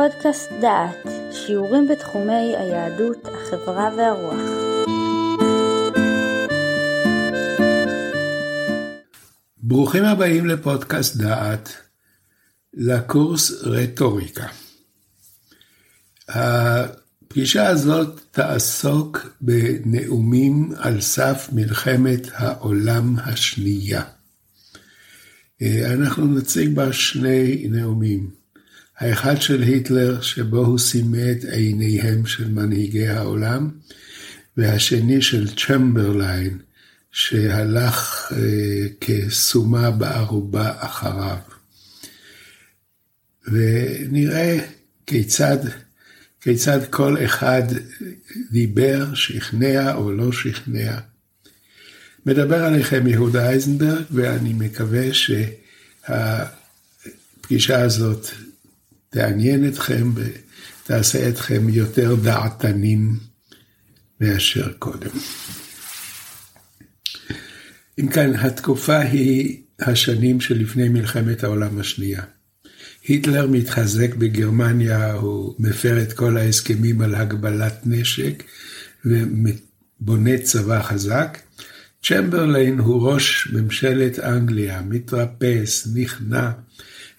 פודקאסט דעת, שיעורים בתחומי היהדות, החברה והרוח. ברוכים הבאים לפודקאסט דעת, לקורס רטוריקה. הפגישה הזאת תעסוק בנאומים על סף מלחמת העולם השנייה. אנחנו נציג בה שני נאומים. האחד של היטלר, שבו הוא סימא את עיניהם של מנהיגי העולם, והשני של צ'מברליין, שהלך אה, כסומה בערובה אחריו. ונראה כיצד, כיצד כל אחד דיבר, שכנע או לא שכנע. מדבר עליכם יהודה אייזנברג, ואני מקווה שהפגישה הזאת תעניין אתכם ותעשה אתכם יותר דעתנים מאשר קודם. אם כן, התקופה היא השנים שלפני מלחמת העולם השנייה. היטלר מתחזק בגרמניה, הוא מפר את כל ההסכמים על הגבלת נשק ובונה צבא חזק. צ'מברליין הוא ראש ממשלת אנגליה, מתרפס, נכנע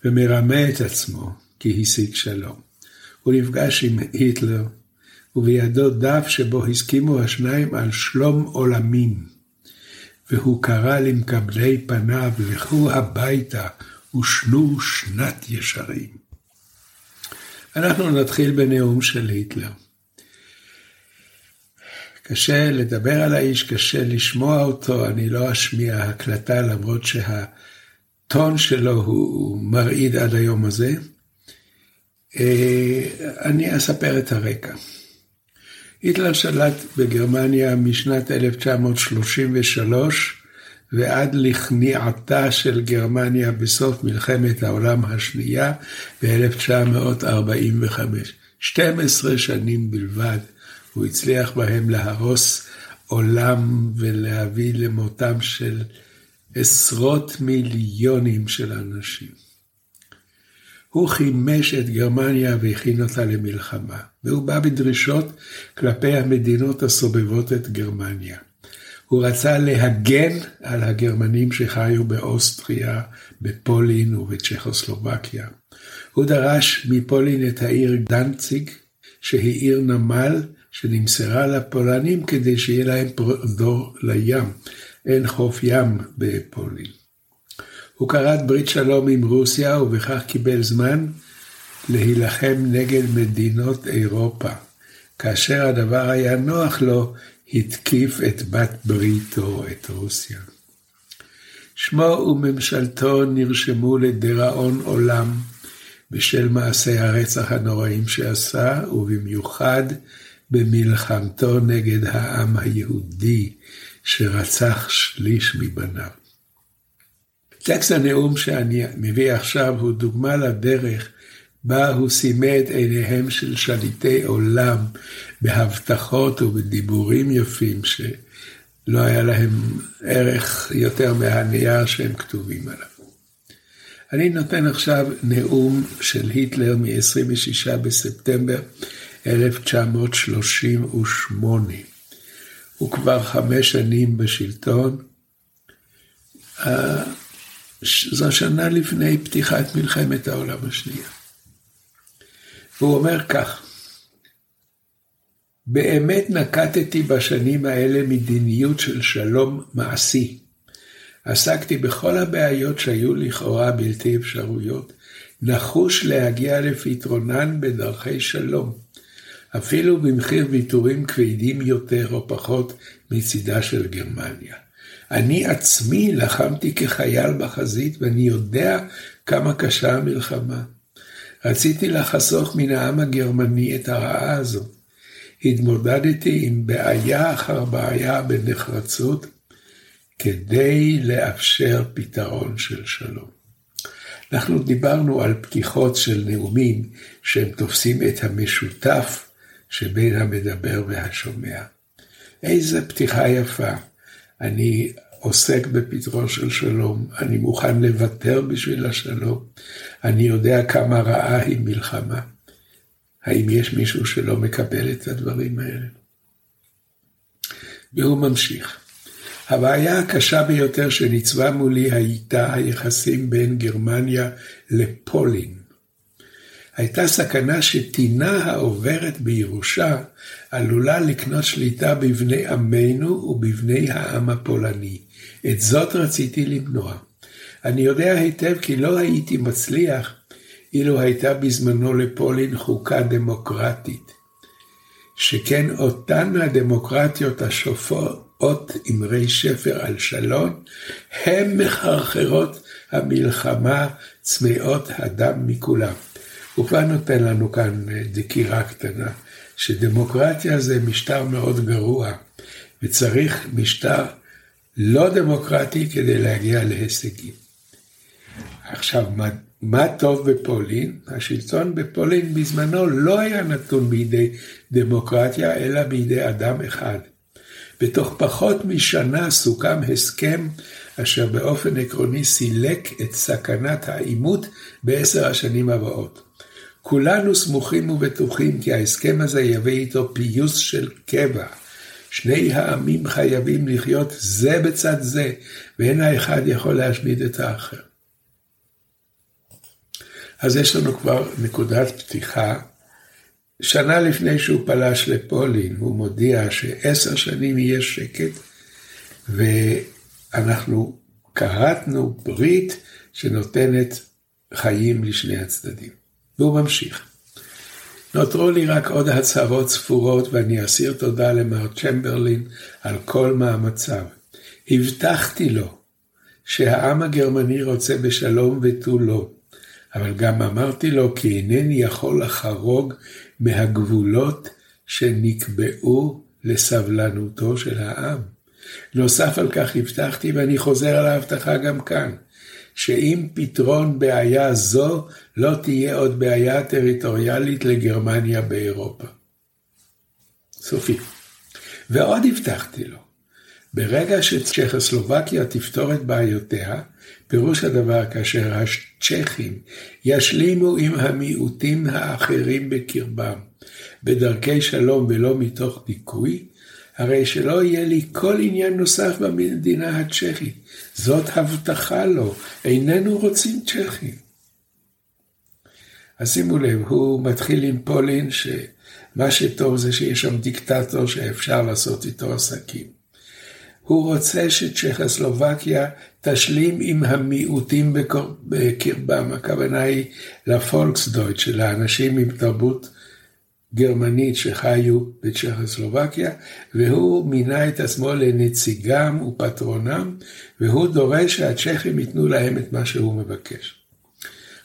ומרמה את עצמו. כי השיג שלום. הוא נפגש עם היטלר, ובידו דף שבו הסכימו השניים על שלום עולמים. והוא קרא למקבלי פניו, לכו הביתה ושנו שנת ישרים. אנחנו נתחיל בנאום של היטלר. קשה לדבר על האיש, קשה לשמוע אותו, אני לא אשמיע הקלטה למרות שהטון שלו הוא מרעיד עד היום הזה. אה, אני אספר את הרקע. היטלר שלט בגרמניה משנת 1933 ועד לכניעתה של גרמניה בסוף מלחמת העולם השנייה ב-1945. 12 שנים בלבד הוא הצליח בהם להרוס עולם ולהביא למותם של עשרות מיליונים של אנשים. הוא חימש את גרמניה והכין אותה למלחמה, והוא בא בדרישות כלפי המדינות הסובבות את גרמניה. הוא רצה להגן על הגרמנים שחיו באוסטריה, בפולין ובצ'כוסלובקיה. הוא דרש מפולין את העיר דנציג, שהיא עיר נמל שנמסרה לפולנים כדי שיהיה להם פרדור לים. אין חוף ים בפולין. הוא כרת ברית שלום עם רוסיה ובכך קיבל זמן להילחם נגד מדינות אירופה. כאשר הדבר היה נוח לו, התקיף את בת בריתו, את רוסיה. שמו וממשלתו נרשמו לדיראון עולם בשל מעשי הרצח הנוראים שעשה, ובמיוחד במלחמתו נגד העם היהודי, שרצח שליש מבניו. טקסט הנאום שאני מביא עכשיו הוא דוגמה לדרך בה הוא סימא את עיניהם של שליטי עולם בהבטחות ובדיבורים יפים שלא היה להם ערך יותר מהנייר שהם כתובים עליו. אני נותן עכשיו נאום של היטלר מ-26 בספטמבר 1938. הוא כבר חמש שנים בשלטון. זו שנה לפני פתיחת מלחמת העולם השנייה. והוא אומר כך, באמת נקטתי בשנים האלה מדיניות של שלום מעשי. עסקתי בכל הבעיות שהיו לכאורה בלתי אפשרויות, נחוש להגיע לפתרונן בדרכי שלום, אפילו במחיר ויתורים כבדים יותר או פחות מצידה של גרמניה. אני עצמי לחמתי כחייל בחזית ואני יודע כמה קשה המלחמה. רציתי לחסוך מן העם הגרמני את הרעה הזו. התמודדתי עם בעיה אחר בעיה בנחרצות כדי לאפשר פתרון של שלום. אנחנו דיברנו על פתיחות של נאומים שהם תופסים את המשותף שבין המדבר והשומע. איזה פתיחה יפה. אני עוסק בפתרון של שלום, אני מוכן לוותר בשביל השלום, אני יודע כמה רעה היא מלחמה. האם יש מישהו שלא מקבל את הדברים האלה? והוא ממשיך. הבעיה הקשה ביותר שניצבה מולי הייתה היחסים בין גרמניה לפולין. הייתה סכנה שטינה העוברת בירושה עלולה לקנות שליטה בבני עמנו ובבני העם הפולני. את זאת רציתי למנוע. אני יודע היטב כי לא הייתי מצליח אילו הייתה בזמנו לפולין חוקה דמוקרטית. שכן אותן הדמוקרטיות השופעות אמרי שפר על שלום, הן מחרחרות המלחמה צמאות הדם מכולם. הוא כבר נותן לנו כאן אה, דקירה קטנה, שדמוקרטיה זה משטר מאוד גרוע, וצריך משטר לא דמוקרטי כדי להגיע להישגים. עכשיו, מה, מה טוב בפולין? השלטון בפולין בזמנו לא היה נתון בידי דמוקרטיה, אלא בידי אדם אחד. בתוך פחות משנה סוכם הסכם אשר באופן עקרוני סילק את סכנת העימות בעשר השנים הבאות. כולנו סמוכים ובטוחים כי ההסכם הזה יביא איתו פיוס של קבע. שני העמים חייבים לחיות זה בצד זה, ואין האחד יכול להשמיד את האחר. אז יש לנו כבר נקודת פתיחה. שנה לפני שהוא פלש לפולין, הוא מודיע שעשר שנים יהיה שקט, ואנחנו כרתנו ברית שנותנת חיים לשני הצדדים. והוא ממשיך. נותרו לי רק עוד הצהרות ספורות ואני אסיר תודה למר צ'מברלין על כל מאמציו. הבטחתי לו שהעם הגרמני רוצה בשלום ותו לא, אבל גם אמרתי לו כי אינני יכול לחרוג מהגבולות שנקבעו לסבלנותו של העם. נוסף על כך הבטחתי ואני חוזר על ההבטחה גם כאן, שאם פתרון בעיה זו לא תהיה עוד בעיה טריטוריאלית לגרמניה באירופה. סופי. ועוד הבטחתי לו, ברגע שצ'כוסלובקיה תפתור את בעיותיה, פירוש הדבר כאשר הצ'כים ישלימו עם המיעוטים האחרים בקרבם, בדרכי שלום ולא מתוך דיכוי, הרי שלא יהיה לי כל עניין נוסף במדינה הצ'כית. זאת הבטחה לו, איננו רוצים צ'כים. אז שימו לב, הוא מתחיל עם פולין, שמה שטוב זה שיש שם דיקטטור שאפשר לעשות איתו עסקים. הוא רוצה שצ'כוסלובקיה תשלים עם המיעוטים בקרבם, הכוונה היא לפולקסדויט, של האנשים עם תרבות גרמנית שחיו בצ'כוסלובקיה, והוא מינה את עצמו לנציגם ופטרונם, והוא דורש שהצ'כים ייתנו להם את מה שהוא מבקש.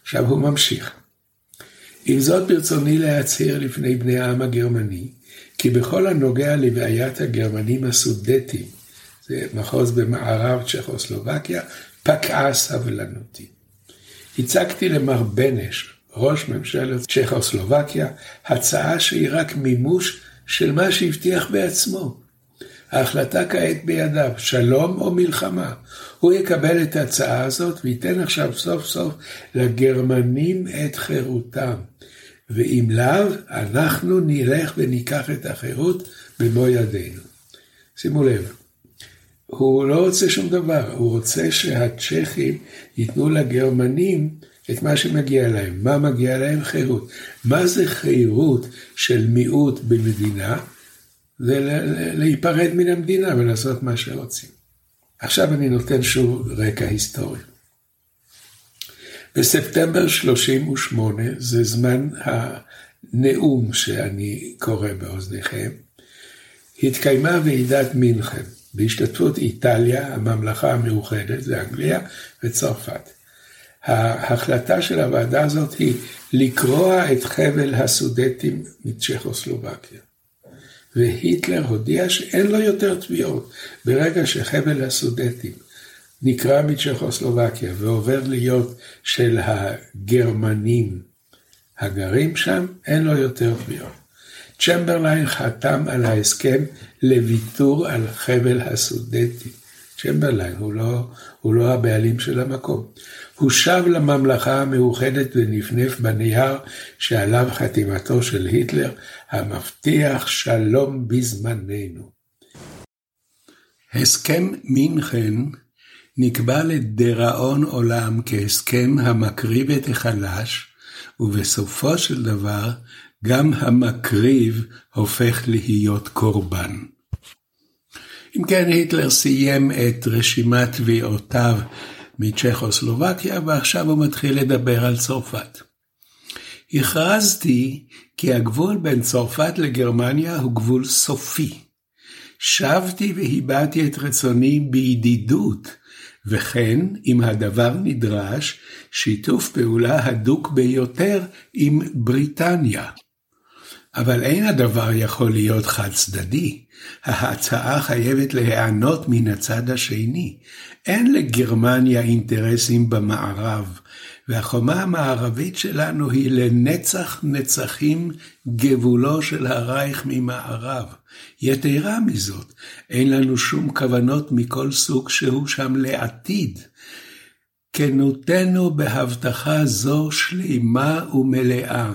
עכשיו הוא ממשיך. עם זאת ברצוני להצהיר לפני בני העם הגרמני, כי בכל הנוגע לבעיית הגרמנים הסודטים, זה מחוז במערב צ'כוסלובקיה, פקעה סבלנותי. הצגתי למר בנש, ראש ממשלת צ'כוסלובקיה, הצעה שהיא רק מימוש של מה שהבטיח בעצמו. ההחלטה כעת בידיו, שלום או מלחמה. הוא יקבל את ההצעה הזאת וייתן עכשיו סוף סוף לגרמנים את חירותם. ואם לאו, אנחנו נלך וניקח את החירות במו ידינו. שימו לב, הוא לא רוצה שום דבר, הוא רוצה שהצ'כים ייתנו לגרמנים את מה שמגיע להם. מה מגיע להם? חירות. מה זה חירות של מיעוט במדינה? זה להיפרד מן המדינה ולעשות מה שרוצים. עכשיו אני נותן שוב רקע היסטורי. בספטמבר 38, זה זמן הנאום שאני קורא באוזניכם, התקיימה ועידת מינכן בהשתתפות איטליה, הממלכה המאוחדת, זה אנגליה וצרפת. ההחלטה של הוועדה הזאת היא לקרוע את חבל הסודטים מצ'כוסלובקיה. והיטלר הודיע שאין לו יותר תביעות. ברגע שחבל הסודטים נקרע מצ'כוסלובקיה ועובר להיות של הגרמנים הגרים שם, אין לו יותר תביעות. צ'מברליין חתם על ההסכם לוויתור על חבל הסודטים. צ'מברליין, הוא לא, הוא לא הבעלים של המקום. הוא שב לממלכה המאוחדת ונפנף בנייר שעליו חתימתו של היטלר, המבטיח שלום בזמננו. הסכם מינכן נקבע לדיראון עולם כהסכם המקריב את החלש, ובסופו של דבר גם המקריב הופך להיות קורבן. אם כן, היטלר סיים את רשימת תביעותיו מצ'כוסלובקיה, ועכשיו הוא מתחיל לדבר על צרפת. הכרזתי כי הגבול בין צרפת לגרמניה הוא גבול סופי. שבתי והבעתי את רצוני בידידות, וכן, אם הדבר נדרש, שיתוף פעולה הדוק ביותר עם בריטניה. אבל אין הדבר יכול להיות חד צדדי. ההצעה חייבת להיענות מן הצד השני. אין לגרמניה אינטרסים במערב, והחומה המערבית שלנו היא לנצח נצחים גבולו של הרייך ממערב. יתרה מזאת, אין לנו שום כוונות מכל סוג שהוא שם לעתיד. כנותנו בהבטחה זו שלימה ומלאה,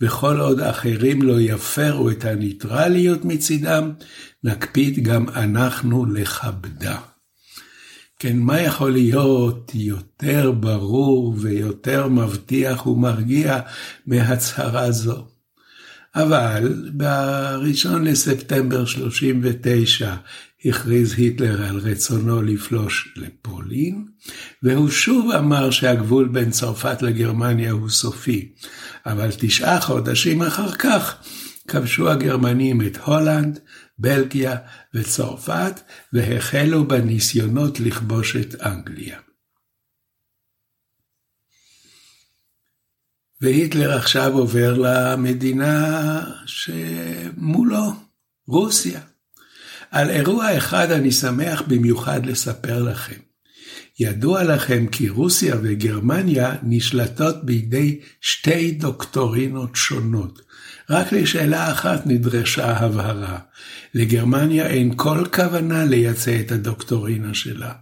וכל עוד אחרים לא יפרו את הניטרליות מצידם, נקפיד גם אנחנו לכבדה. כן, מה יכול להיות יותר ברור ויותר מבטיח ומרגיע מהצהרה זו? אבל ב-1 לספטמבר 39 הכריז היטלר על רצונו לפלוש לפולין, והוא שוב אמר שהגבול בין צרפת לגרמניה הוא סופי. אבל תשעה חודשים אחר כך כבשו הגרמנים את הולנד, בלגיה וצרפת, והחלו בניסיונות לכבוש את אנגליה. והיטלר עכשיו עובר למדינה שמולו, רוסיה. על אירוע אחד אני שמח במיוחד לספר לכם. ידוע לכם כי רוסיה וגרמניה נשלטות בידי שתי דוקטורינות שונות. רק לשאלה אחת נדרשה הבהרה. לגרמניה אין כל כוונה לייצא את הדוקטורינה שלה,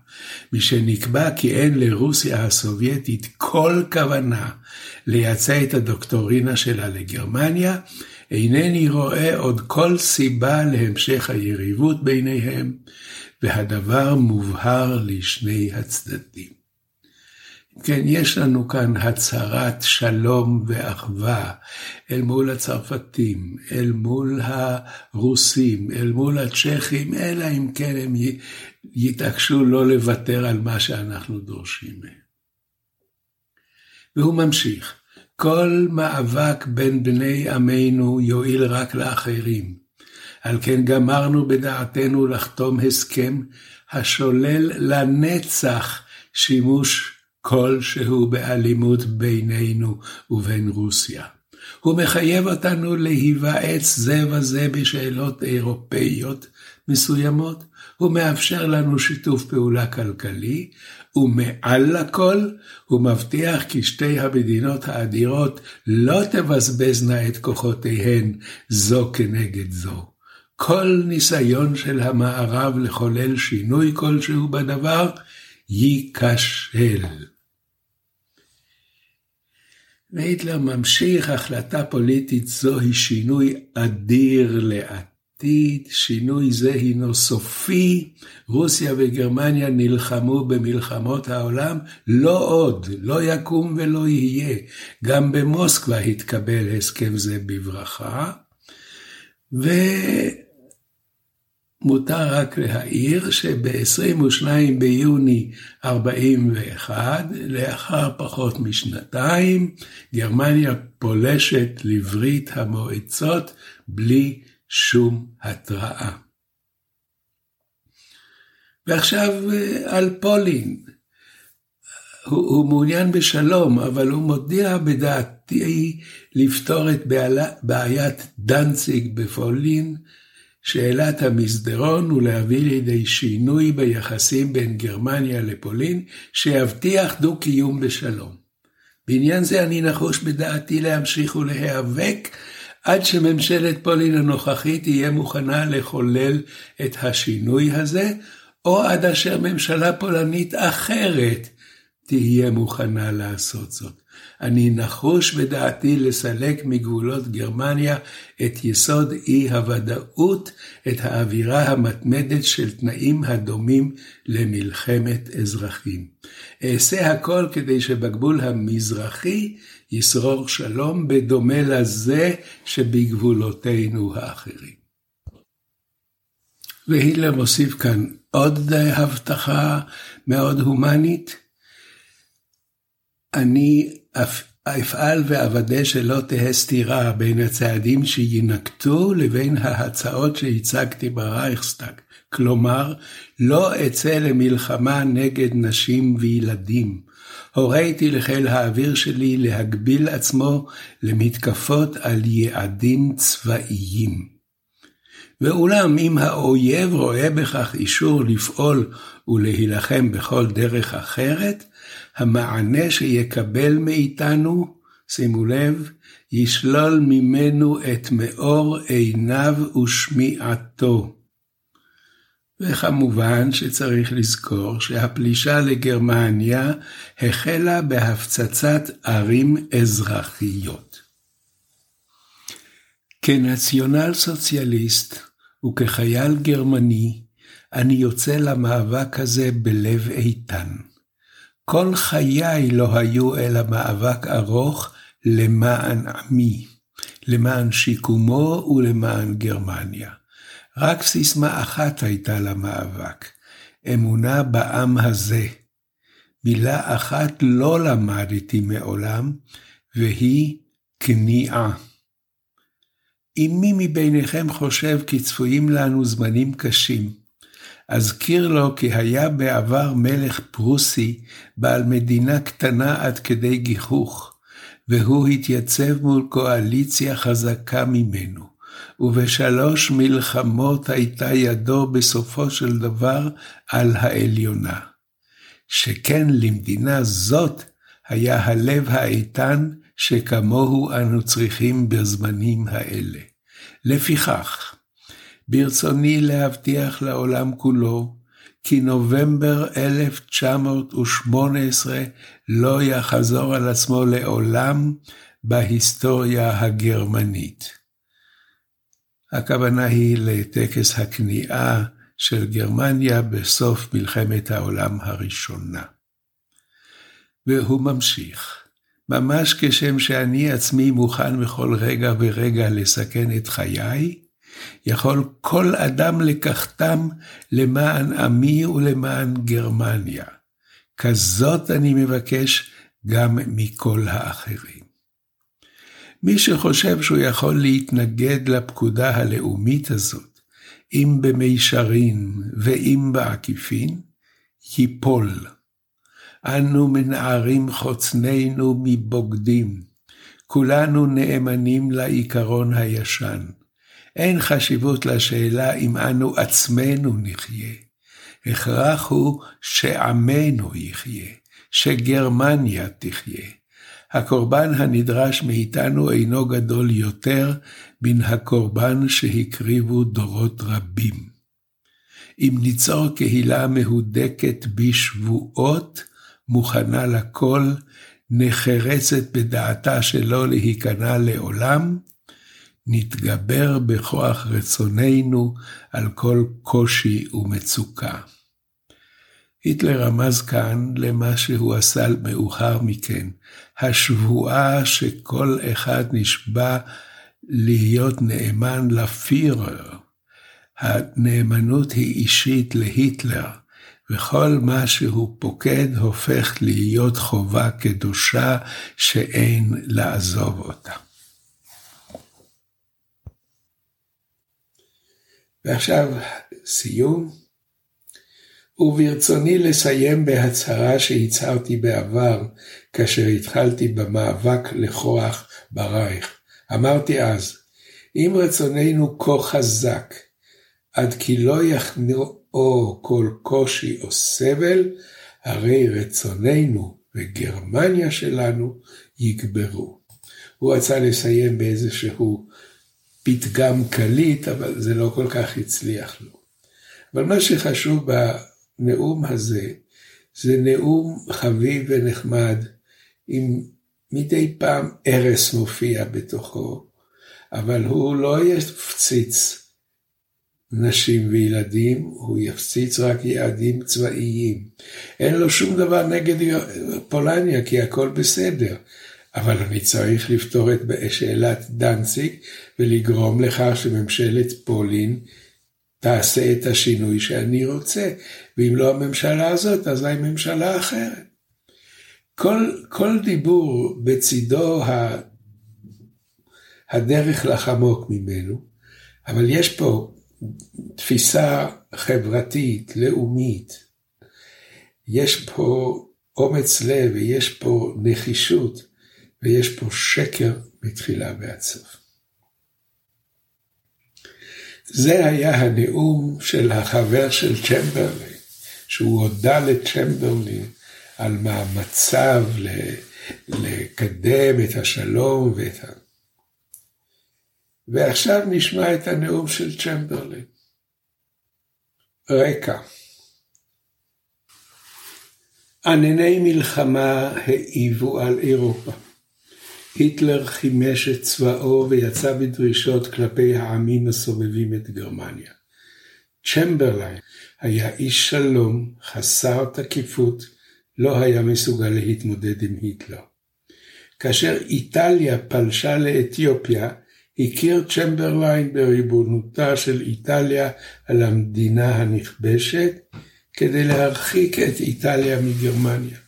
משנקבע כי אין לרוסיה הסובייטית כל כוונה לייצא את הדוקטורינה שלה לגרמניה, אינני רואה עוד כל סיבה להמשך היריבות ביניהם, והדבר מובהר לשני הצדדים. כן, יש לנו כאן הצהרת שלום ואחווה אל מול הצרפתים, אל מול הרוסים, אל מול הצ'כים, אלא אם כן הם יתעקשו לא לוותר על מה שאנחנו דורשים מהם. והוא ממשיך, כל מאבק בין בני עמנו יועיל רק לאחרים. על כן גמרנו בדעתנו לחתום הסכם השולל לנצח שימוש כלשהו באלימות בינינו ובין רוסיה. הוא מחייב אותנו להיוועץ זה בזה בשאלות אירופאיות מסוימות, הוא מאפשר לנו שיתוף פעולה כלכלי, ומעל לכל, הוא מבטיח כי שתי המדינות האדירות לא תבזבזנה את כוחותיהן זו כנגד זו. כל ניסיון של המערב לחולל שינוי כלשהו בדבר, ייכשל. והיטלר ממשיך, החלטה פוליטית זו היא שינוי אדיר לעתיד, שינוי זה הינו סופי, רוסיה וגרמניה נלחמו במלחמות העולם, לא עוד, לא יקום ולא יהיה. גם במוסקבה התקבל הסכם זה בברכה, ו... מותר רק להעיר שב-22 ביוני 41, לאחר פחות משנתיים, גרמניה פולשת לברית המועצות בלי שום התראה. ועכשיו אה, על פולין. הוא, הוא מעוניין בשלום, אבל הוא מודיע בדעתי לפתור את בעיית דנציג בפולין שאלת המסדרון ולהביא לידי שינוי ביחסים בין גרמניה לפולין, שיבטיח דו-קיום בשלום. בעניין זה אני נחוש בדעתי להמשיך ולהיאבק עד שממשלת פולין הנוכחית תהיה מוכנה לחולל את השינוי הזה, או עד אשר ממשלה פולנית אחרת תהיה מוכנה לעשות זאת. אני נחוש בדעתי לסלק מגבולות גרמניה את יסוד אי הוודאות, את האווירה המתמדת של תנאים הדומים למלחמת אזרחים. אעשה הכל כדי שבגבול המזרחי ישרור שלום בדומה לזה שבגבולותינו האחרים. והיטלר מוסיף כאן עוד הבטחה מאוד הומנית. אני אפעל ואוודא שלא תהא סתירה בין הצעדים שיינקטו לבין ההצעות שהצגתי ברייכסטאג. כלומר, לא אצא למלחמה נגד נשים וילדים. הוריתי לחיל האוויר שלי להגביל עצמו למתקפות על יעדים צבאיים. ואולם אם האויב רואה בכך אישור לפעול ולהילחם בכל דרך אחרת, המענה שיקבל מאיתנו, שימו לב, ישלול ממנו את מאור עיניו ושמיעתו. וכמובן שצריך לזכור שהפלישה לגרמניה החלה בהפצצת ערים אזרחיות. כנציונל סוציאליסט וכחייל גרמני, אני יוצא למאבק הזה בלב איתן. כל חיי לא היו אלא מאבק ארוך למען עמי, למען שיקומו ולמען גרמניה. רק סיסמה אחת הייתה למאבק, אמונה בעם הזה. מילה אחת לא למדתי מעולם, והיא כניעה. אם מי מביניכם חושב כי צפויים לנו זמנים קשים, אזכיר לו כי היה בעבר מלך פרוסי בעל מדינה קטנה עד כדי גיחוך, והוא התייצב מול קואליציה חזקה ממנו, ובשלוש מלחמות הייתה ידו בסופו של דבר על העליונה. שכן למדינה זאת היה הלב האיתן שכמוהו אנו צריכים בזמנים האלה. לפיכך, ברצוני להבטיח לעולם כולו, כי נובמבר 1918 לא יחזור על עצמו לעולם בהיסטוריה הגרמנית. הכוונה היא לטקס הכניעה של גרמניה בסוף מלחמת העולם הראשונה. והוא ממשיך, ממש כשם שאני עצמי מוכן בכל רגע ורגע לסכן את חיי, יכול כל אדם לקחתם למען עמי ולמען גרמניה. כזאת אני מבקש גם מכל האחרים. מי שחושב שהוא יכול להתנגד לפקודה הלאומית הזאת, אם במישרין ואם בעקיפין, ייפול. אנו מנערים חוצנינו מבוגדים, כולנו נאמנים לעיקרון הישן. אין חשיבות לשאלה אם אנו עצמנו נחיה. הכרח הוא שעמנו יחיה, שגרמניה תחיה. הקורבן הנדרש מאיתנו אינו גדול יותר מן הקורבן שהקריבו דורות רבים. אם ניצור קהילה מהודקת בשבועות, מוכנה לכל, נחרצת בדעתה שלא להיכנע לעולם, נתגבר בכוח רצוננו על כל קושי ומצוקה. היטלר רמז כאן למה שהוא עשה מאוחר מכן, השבועה שכל אחד נשבע להיות נאמן לפירר. הנאמנות היא אישית להיטלר, וכל מה שהוא פוקד הופך להיות חובה קדושה שאין לעזוב אותה. ועכשיו סיום. וברצוני לסיים בהצהרה שהצהרתי בעבר, כאשר התחלתי במאבק לכוח ברייך. אמרתי אז, אם רצוננו כה חזק, עד כי לא יכנעו כל קושי או סבל, הרי רצוננו וגרמניה שלנו יגברו. הוא רצה לסיים באיזשהו פתגם קליט, אבל זה לא כל כך הצליח לו. אבל מה שחשוב הנאום הזה זה נאום חביב ונחמד, עם מדי פעם ארס מופיע בתוכו, אבל הוא לא יפציץ נשים וילדים, הוא יפציץ רק יעדים צבאיים. אין לו שום דבר נגד פולניה, כי הכל בסדר. אבל אני צריך לפתור את שאלת דנציג ולגרום לכך שממשלת פולין תעשה את השינוי שאני רוצה, ואם לא הממשלה הזאת, אז היא ממשלה אחרת. כל, כל דיבור בצידו הדרך לחמוק ממנו, אבל יש פה תפיסה חברתית, לאומית, יש פה אומץ לב ויש פה נחישות ויש פה שקר מתחילה ועד סוף. זה היה הנאום של החבר של צ'מברלין, שהוא הודה לצ'מברלין על מאמציו לקדם את השלום ואת ה... ועכשיו נשמע את הנאום של צ'מברלין. רקע ענני מלחמה העיבו על אירופה. היטלר חימש את צבאו ויצא בדרישות כלפי העמים הסובבים את גרמניה. צ'מברליין היה איש שלום, חסר תקיפות, לא היה מסוגל להתמודד עם היטלר. כאשר איטליה פלשה לאתיופיה, הכיר צ'מברליין בריבונותה של איטליה על המדינה הנכבשת, כדי להרחיק את איטליה מגרמניה.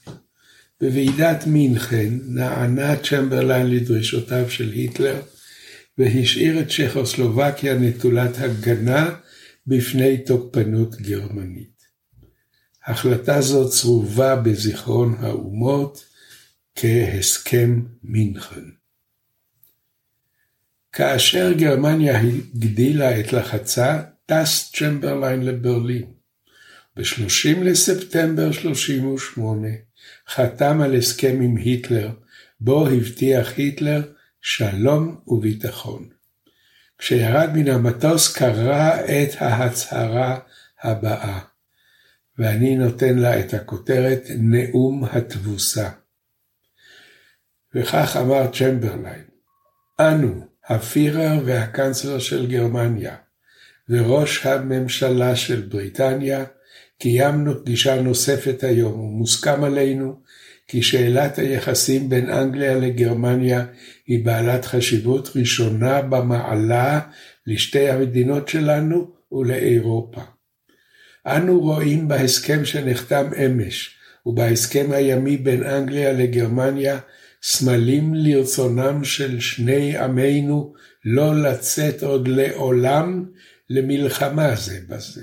בוועידת מינכן נענה צ'מברליין לדרישותיו של היטלר, והשאיר את צ'כוסלובקיה נטולת הגנה בפני תוקפנות גרמנית. החלטה זו צרובה בזיכרון האומות כהסכם מינכן. כאשר גרמניה הגדילה את לחצה, טס צ'מברליין לברלין. ב-30 לספטמבר 38 חתם על הסכם עם היטלר, בו הבטיח היטלר שלום וביטחון. כשירד מן המטוס קרא את ההצהרה הבאה, ואני נותן לה את הכותרת נאום התבוסה. וכך אמר צ'מברליין, אנו, הפירר והקנצלר של גרמניה, וראש הממשלה של בריטניה, קיימנו פגישה נוספת היום, ומוסכם עלינו כי שאלת היחסים בין אנגליה לגרמניה היא בעלת חשיבות ראשונה במעלה לשתי המדינות שלנו ולאירופה. אנו רואים בהסכם שנחתם אמש ובהסכם הימי בין אנגליה לגרמניה סמלים לרצונם של שני עמינו לא לצאת עוד לעולם למלחמה זה בזה.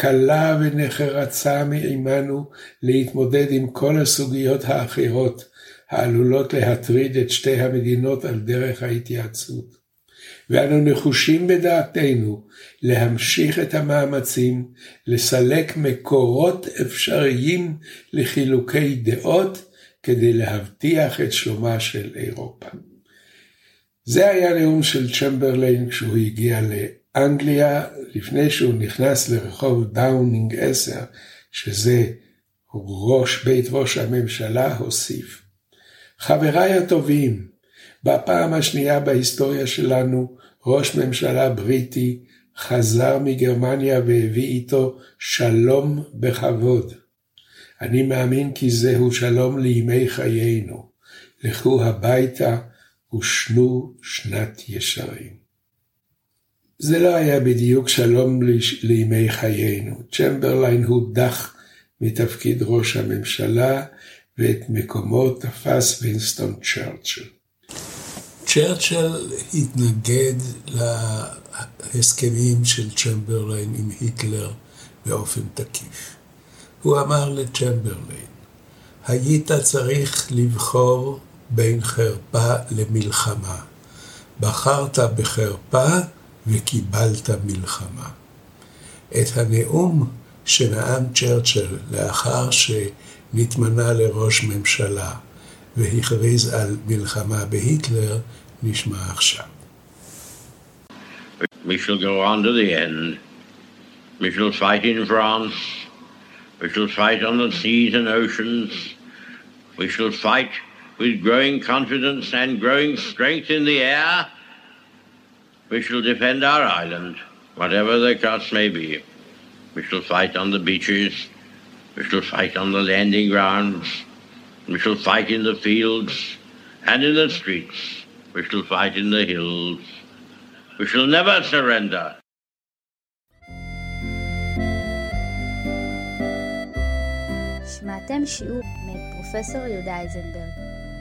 קלה ונחרצה מעמנו להתמודד עם כל הסוגיות האחרות העלולות להטריד את שתי המדינות על דרך ההתייעצות. ואנו נחושים בדעתנו להמשיך את המאמצים לסלק מקורות אפשריים לחילוקי דעות כדי להבטיח את שלומה של אירופה. זה היה נאום של צ'מברליין כשהוא הגיע אנגליה, לפני שהוא נכנס לרחוב דאונינג 10, שזה ראש בית ראש הממשלה, הוסיף. חבריי הטובים, בפעם השנייה בהיסטוריה שלנו, ראש ממשלה בריטי חזר מגרמניה והביא איתו שלום בכבוד. אני מאמין כי זהו שלום לימי חיינו. לכו הביתה ושנו שנת ישרים. זה לא היה בדיוק שלום לימי חיינו. צ'מברליין הודח מתפקיד ראש הממשלה, ואת מקומו תפס וינסטון צ'רצ'ל. צ'רצ'ל התנגד להסכמים של צ'מברליין עם היטלר באופן תקיף. הוא אמר לצ'מברליין, היית צריך לבחור בין חרפה למלחמה. בחרת בחרפה וקיבלת מלחמה. את הנאום שנאם צ'רצ'ל לאחר שנתמנה לראש ממשלה והכריז על מלחמה בהיטלר, נשמע עכשיו. We shall go on to the end. We shall fight in France. We shall fight on the seas and oceans. We shall fight with growing confidence and growing strength in the air. We shall defend our island, whatever the cost may be. We shall fight on the beaches. We shall fight on the landing grounds. We shall fight in the fields and in the streets. We shall fight in the hills. We shall never surrender. שמעתם שיעור מאת פרופסור יהודה אייזנברג.